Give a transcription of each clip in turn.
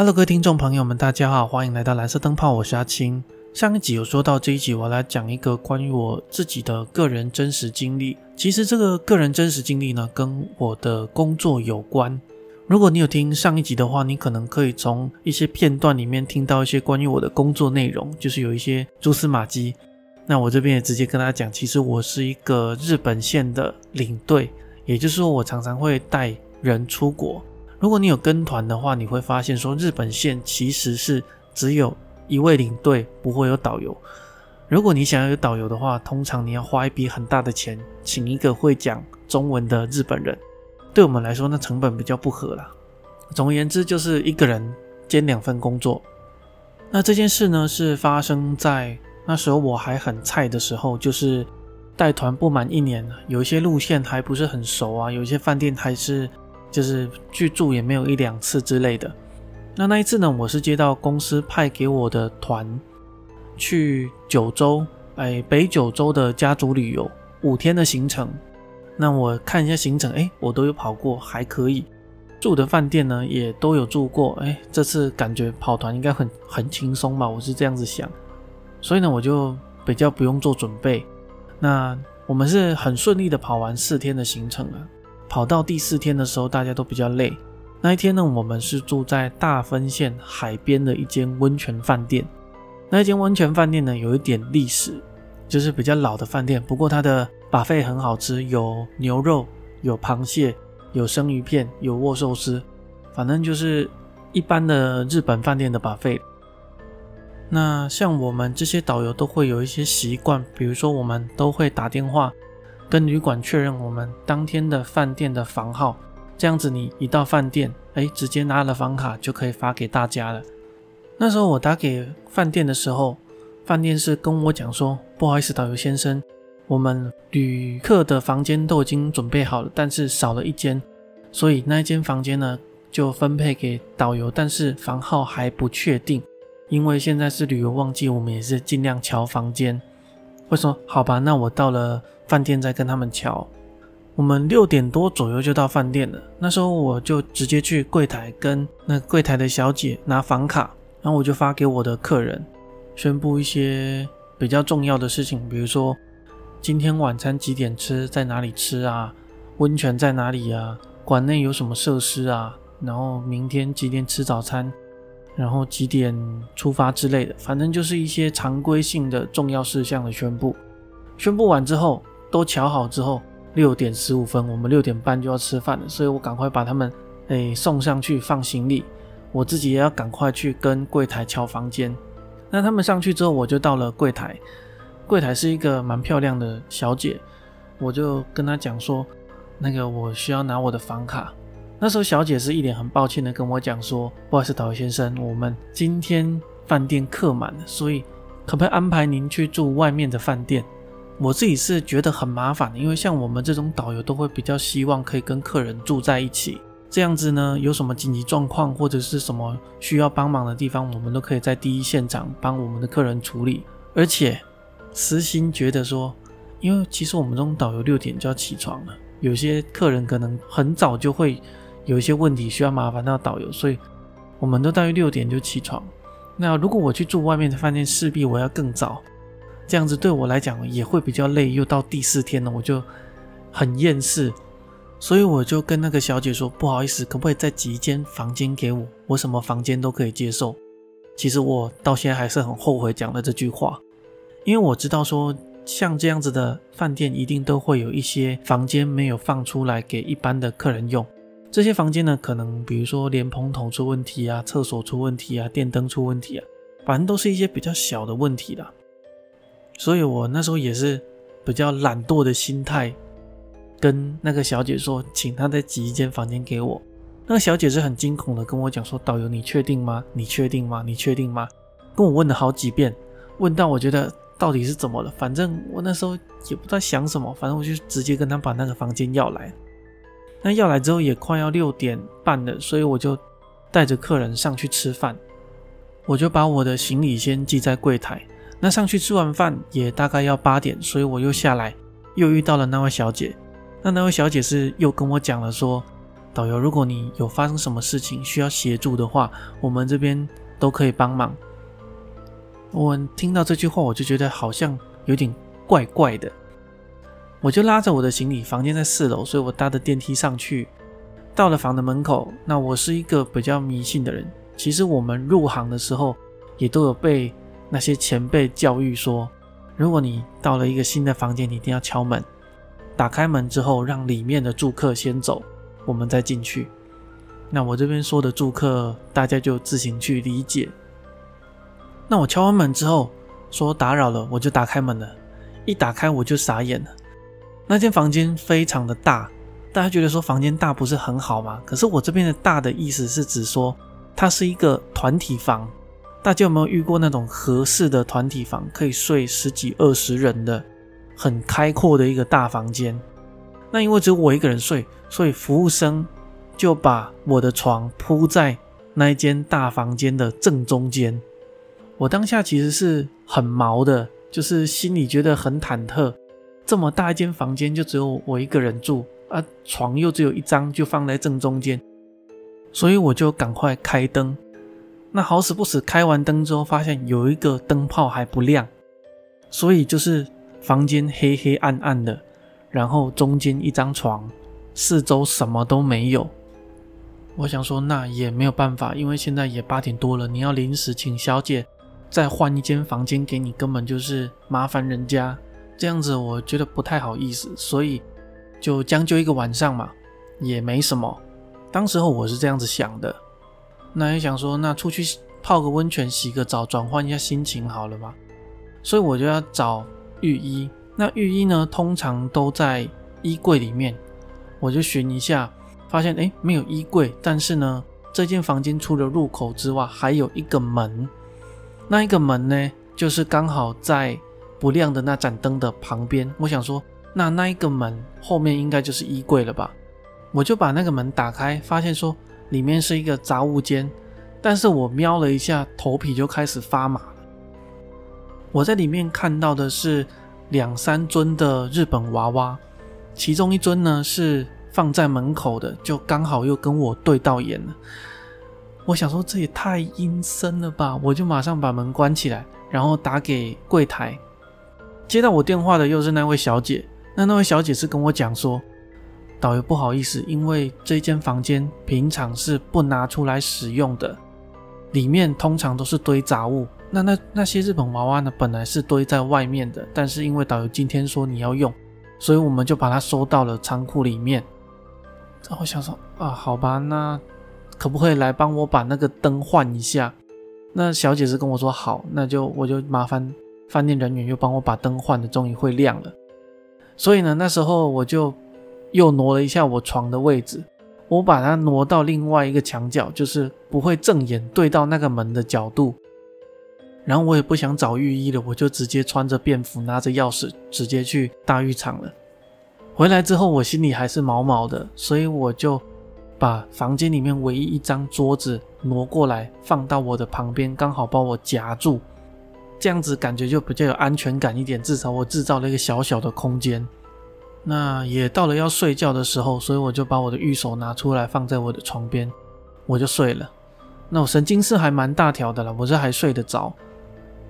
Hello，各位听众朋友们，大家好，欢迎来到蓝色灯泡，我是阿青。上一集有说到，这一集我来讲一个关于我自己的个人真实经历。其实这个个人真实经历呢，跟我的工作有关。如果你有听上一集的话，你可能可以从一些片段里面听到一些关于我的工作内容，就是有一些蛛丝马迹。那我这边也直接跟大家讲，其实我是一个日本线的领队，也就是说，我常常会带人出国。如果你有跟团的话，你会发现说日本线其实是只有一位领队，不会有导游。如果你想要有导游的话，通常你要花一笔很大的钱，请一个会讲中文的日本人。对我们来说，那成本比较不合啦。总而言之，就是一个人兼两份工作。那这件事呢，是发生在那时候我还很菜的时候，就是带团不满一年，有一些路线还不是很熟啊，有一些饭店还是。就是去住也没有一两次之类的。那那一次呢，我是接到公司派给我的团去九州，哎，北九州的家族旅游五天的行程。那我看一下行程，哎，我都有跑过，还可以。住的饭店呢，也都有住过。哎，这次感觉跑团应该很很轻松吧？我是这样子想。所以呢，我就比较不用做准备。那我们是很顺利的跑完四天的行程了。跑到第四天的时候，大家都比较累。那一天呢，我们是住在大分县海边的一间温泉饭店。那一间温泉饭店呢，有一点历史，就是比较老的饭店。不过它的把费很好吃，有牛肉，有螃蟹，有生鱼片，有握寿司，反正就是一般的日本饭店的把费。那像我们这些导游都会有一些习惯，比如说我们都会打电话。跟旅馆确认我们当天的饭店的房号，这样子你一到饭店，哎，直接拿了房卡就可以发给大家了。那时候我打给饭店的时候，饭店是跟我讲说，不好意思，导游先生，我们旅客的房间都已经准备好了，但是少了一间，所以那一间房间呢就分配给导游，但是房号还不确定，因为现在是旅游旺季，我们也是尽量瞧房间。我说好吧，那我到了。饭店再跟他们瞧，我们六点多左右就到饭店了。那时候我就直接去柜台跟那柜台的小姐拿房卡，然后我就发给我的客人，宣布一些比较重要的事情，比如说今天晚餐几点吃，在哪里吃啊？温泉在哪里啊？馆内有什么设施啊？然后明天几点吃早餐？然后几点出发之类的，反正就是一些常规性的重要事项的宣布。宣布完之后。都瞧好之后，六点十五分，我们六点半就要吃饭了，所以我赶快把他们诶送上去放行李，我自己也要赶快去跟柜台敲房间。那他们上去之后，我就到了柜台，柜台是一个蛮漂亮的小姐，我就跟她讲说，那个我需要拿我的房卡。那时候小姐是一脸很抱歉的跟我讲说，不好意思，导游先生，我们今天饭店客满了，所以可不可以安排您去住外面的饭店？我自己是觉得很麻烦，因为像我们这种导游都会比较希望可以跟客人住在一起，这样子呢，有什么紧急状况或者是什么需要帮忙的地方，我们都可以在第一现场帮我们的客人处理。而且私心觉得说，因为其实我们这种导游六点就要起床了，有些客人可能很早就会有一些问题需要麻烦到导游，所以我们都大约六点就起床。那如果我去住外面的饭店，势必我要更早。这样子对我来讲也会比较累，又到第四天了，我就很厌世，所以我就跟那个小姐说：“不好意思，可不可以再挤一间房间给我？我什么房间都可以接受。”其实我到现在还是很后悔讲了这句话，因为我知道说像这样子的饭店一定都会有一些房间没有放出来给一般的客人用。这些房间呢，可能比如说连蓬头出问题啊，厕所出问题啊，电灯出问题啊，反正都是一些比较小的问题啦。所以我那时候也是比较懒惰的心态，跟那个小姐说，请她再挤一间房间给我。那个小姐是很惊恐的跟我讲说：“导游，你确定吗？你确定吗？你确定吗？”跟我问了好几遍，问到我觉得到底是怎么了。反正我那时候也不知道想什么，反正我就直接跟她把那个房间要来。那要来之后也快要六点半了，所以我就带着客人上去吃饭，我就把我的行李先寄在柜台。那上去吃完饭也大概要八点，所以我又下来，又遇到了那位小姐。那那位小姐是又跟我讲了说，导游，如果你有发生什么事情需要协助的话，我们这边都可以帮忙。”我听到这句话，我就觉得好像有点怪怪的。我就拉着我的行李，房间在四楼，所以我搭的电梯上去，到了房的门口。那我是一个比较迷信的人，其实我们入行的时候也都有被那些前辈教育说，如果你到了一个新的房间，你一定要敲门，打开门之后让里面的住客先走，我们再进去。那我这边说的住客，大家就自行去理解。那我敲完门之后说打扰了，我就打开门了。一打开我就傻眼了，那间房间非常的大。大家觉得说房间大不是很好吗？可是我这边的大的意思是指说它是一个团体房。大家有没有遇过那种合适的团体房，可以睡十几二十人的，很开阔的一个大房间？那因为只有我一个人睡，所以服务生就把我的床铺在那一间大房间的正中间。我当下其实是很毛的，就是心里觉得很忐忑。这么大一间房间，就只有我一个人住啊，床又只有一张，就放在正中间，所以我就赶快开灯。那好死不死，开完灯之后发现有一个灯泡还不亮，所以就是房间黑黑暗暗的，然后中间一张床，四周什么都没有。我想说，那也没有办法，因为现在也八点多了，你要临时请小姐。再换一间房间给你，根本就是麻烦人家，这样子我觉得不太好意思，所以就将就一个晚上嘛，也没什么。当时候我是这样子想的，那也想说，那出去泡个温泉、洗个澡，转换一下心情好了嘛。所以我就要找浴衣，那浴衣呢，通常都在衣柜里面。我就寻一下，发现哎，没有衣柜，但是呢，这间房间除了入口之外，还有一个门。那一个门呢，就是刚好在不亮的那盏灯的旁边。我想说，那那一个门后面应该就是衣柜了吧？我就把那个门打开，发现说里面是一个杂物间。但是我瞄了一下，头皮就开始发麻了。我在里面看到的是两三尊的日本娃娃，其中一尊呢是放在门口的，就刚好又跟我对到眼了。我想说这也太阴森了吧！我就马上把门关起来，然后打给柜台。接到我电话的又是那位小姐。那那位小姐是跟我讲说，导游不好意思，因为这间房间平常是不拿出来使用的，里面通常都是堆杂物。那那那些日本娃娃呢，本来是堆在外面的，但是因为导游今天说你要用，所以我们就把它收到了仓库里面。我想说啊，好吧，那。可不可以来帮我把那个灯换一下？那小姐是跟我说好，那就我就麻烦饭店人员又帮我把灯换的，终于会亮了。所以呢，那时候我就又挪了一下我床的位置，我把它挪到另外一个墙角，就是不会正眼对到那个门的角度。然后我也不想找浴衣了，我就直接穿着便服，拿着钥匙直接去大浴场了。回来之后，我心里还是毛毛的，所以我就。把房间里面唯一一张桌子挪过来，放到我的旁边，刚好把我夹住，这样子感觉就比较有安全感一点。至少我制造了一个小小的空间。那也到了要睡觉的时候，所以我就把我的玉手拿出来放在我的床边，我就睡了。那我神经是还蛮大条的了，我这还睡得着。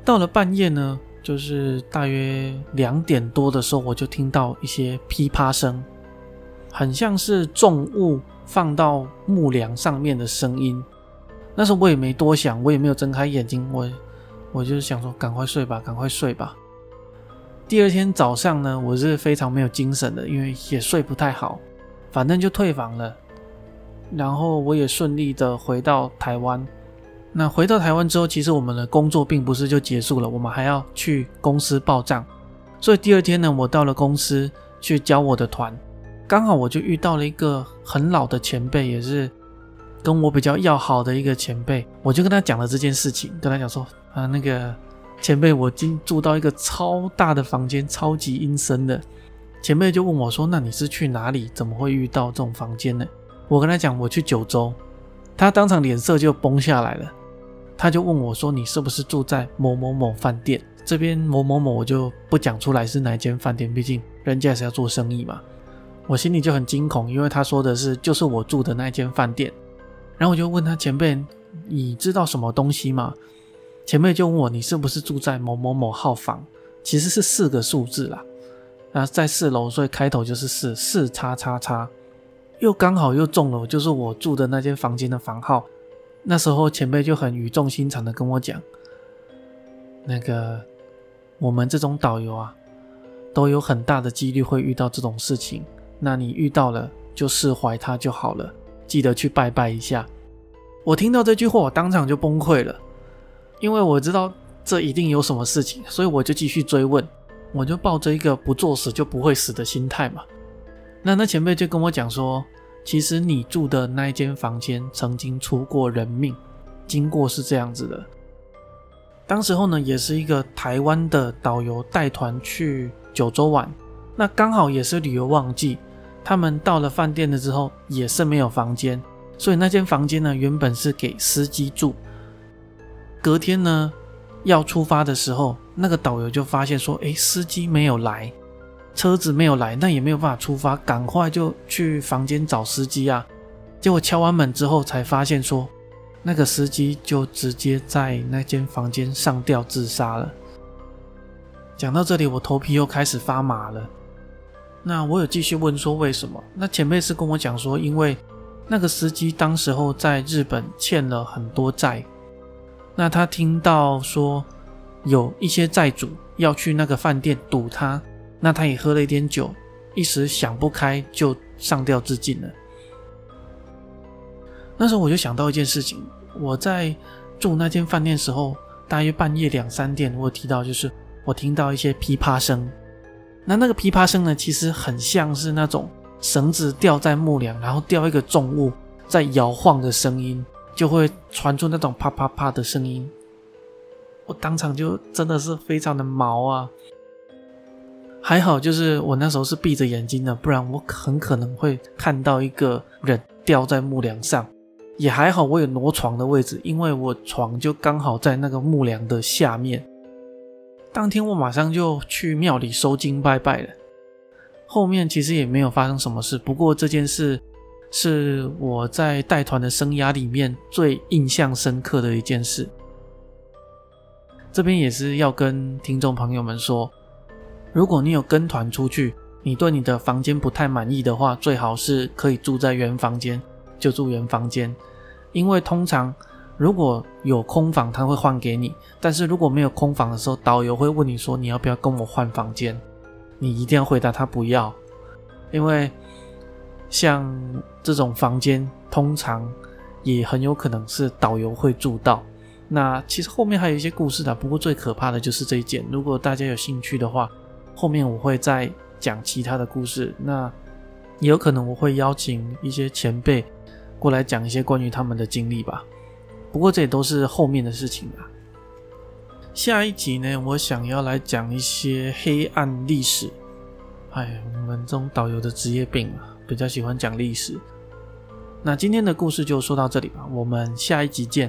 到了半夜呢，就是大约两点多的时候，我就听到一些噼啪声，很像是重物。放到木梁上面的声音，那时候我也没多想，我也没有睁开眼睛，我我就是想说赶快睡吧，赶快睡吧。第二天早上呢，我是非常没有精神的，因为也睡不太好，反正就退房了。然后我也顺利的回到台湾。那回到台湾之后，其实我们的工作并不是就结束了，我们还要去公司报账。所以第二天呢，我到了公司去教我的团。刚好我就遇到了一个很老的前辈，也是跟我比较要好的一个前辈，我就跟他讲了这件事情，跟他讲说啊，那个前辈，我今住到一个超大的房间，超级阴森的。前辈就问我说，那你是去哪里？怎么会遇到这种房间呢？我跟他讲，我去九州，他当场脸色就崩下来了，他就问我说，你是不是住在某某某饭店？这边某某某我就不讲出来是哪间饭店，毕竟人家是要做生意嘛。我心里就很惊恐，因为他说的是就是我住的那间饭店。然后我就问他前辈，你知道什么东西吗？前辈就问我你是不是住在某某某号房？其实是四个数字啦，啊，在四楼，所以开头就是四四叉叉叉，又刚好又中了，就是我住的那间房间的房号。那时候前辈就很语重心长的跟我讲，那个我们这种导游啊，都有很大的几率会遇到这种事情，那你遇到了就释怀它就好了，记得去拜拜一下。我听到这句话，我当场就崩溃了，因为我知道这一定有什么事情，所以我就继续追问，我就抱着一个不作死就不会死的心态嘛。那那前辈就跟我讲说。其实你住的那一间房间曾经出过人命，经过是这样子的。当时候呢，也是一个台湾的导游带团去九州玩，那刚好也是旅游旺季，他们到了饭店了之后也是没有房间，所以那间房间呢原本是给司机住。隔天呢要出发的时候，那个导游就发现说：“哎，司机没有来。”车子没有来，那也没有办法出发，赶快就去房间找司机啊！结果敲完门之后，才发现说，那个司机就直接在那间房间上吊自杀了。讲到这里，我头皮又开始发麻了。那我有继续问说为什么？那前辈是跟我讲说，因为那个司机当时候在日本欠了很多债，那他听到说有一些债主要去那个饭店堵他。那他也喝了一点酒，一时想不开就上吊自尽了。那时候我就想到一件事情，我在住那间饭店时候，大约半夜两三点，我提到就是我听到一些噼啪声。那那个噼啪声呢，其实很像是那种绳子吊在木梁，然后吊一个重物在摇晃的声音，就会传出那种啪啪啪的声音。我当场就真的是非常的毛啊！还好，就是我那时候是闭着眼睛的，不然我很可能会看到一个人吊在木梁上。也还好，我有挪床的位置，因为我床就刚好在那个木梁的下面。当天我马上就去庙里收金拜拜了。后面其实也没有发生什么事，不过这件事是我在带团的生涯里面最印象深刻的一件事。这边也是要跟听众朋友们说。如果你有跟团出去，你对你的房间不太满意的话，最好是可以住在原房间，就住原房间。因为通常如果有空房，他会换给你；但是如果没有空房的时候，导游会问你说你要不要跟我换房间，你一定要回答他不要，因为像这种房间通常也很有可能是导游会住到。那其实后面还有一些故事的，不过最可怕的就是这一件。如果大家有兴趣的话。后面我会再讲其他的故事，那也有可能我会邀请一些前辈过来讲一些关于他们的经历吧。不过这也都是后面的事情啦。下一集呢，我想要来讲一些黑暗历史。哎，我们这种导游的职业病啊，比较喜欢讲历史。那今天的故事就说到这里吧，我们下一集见。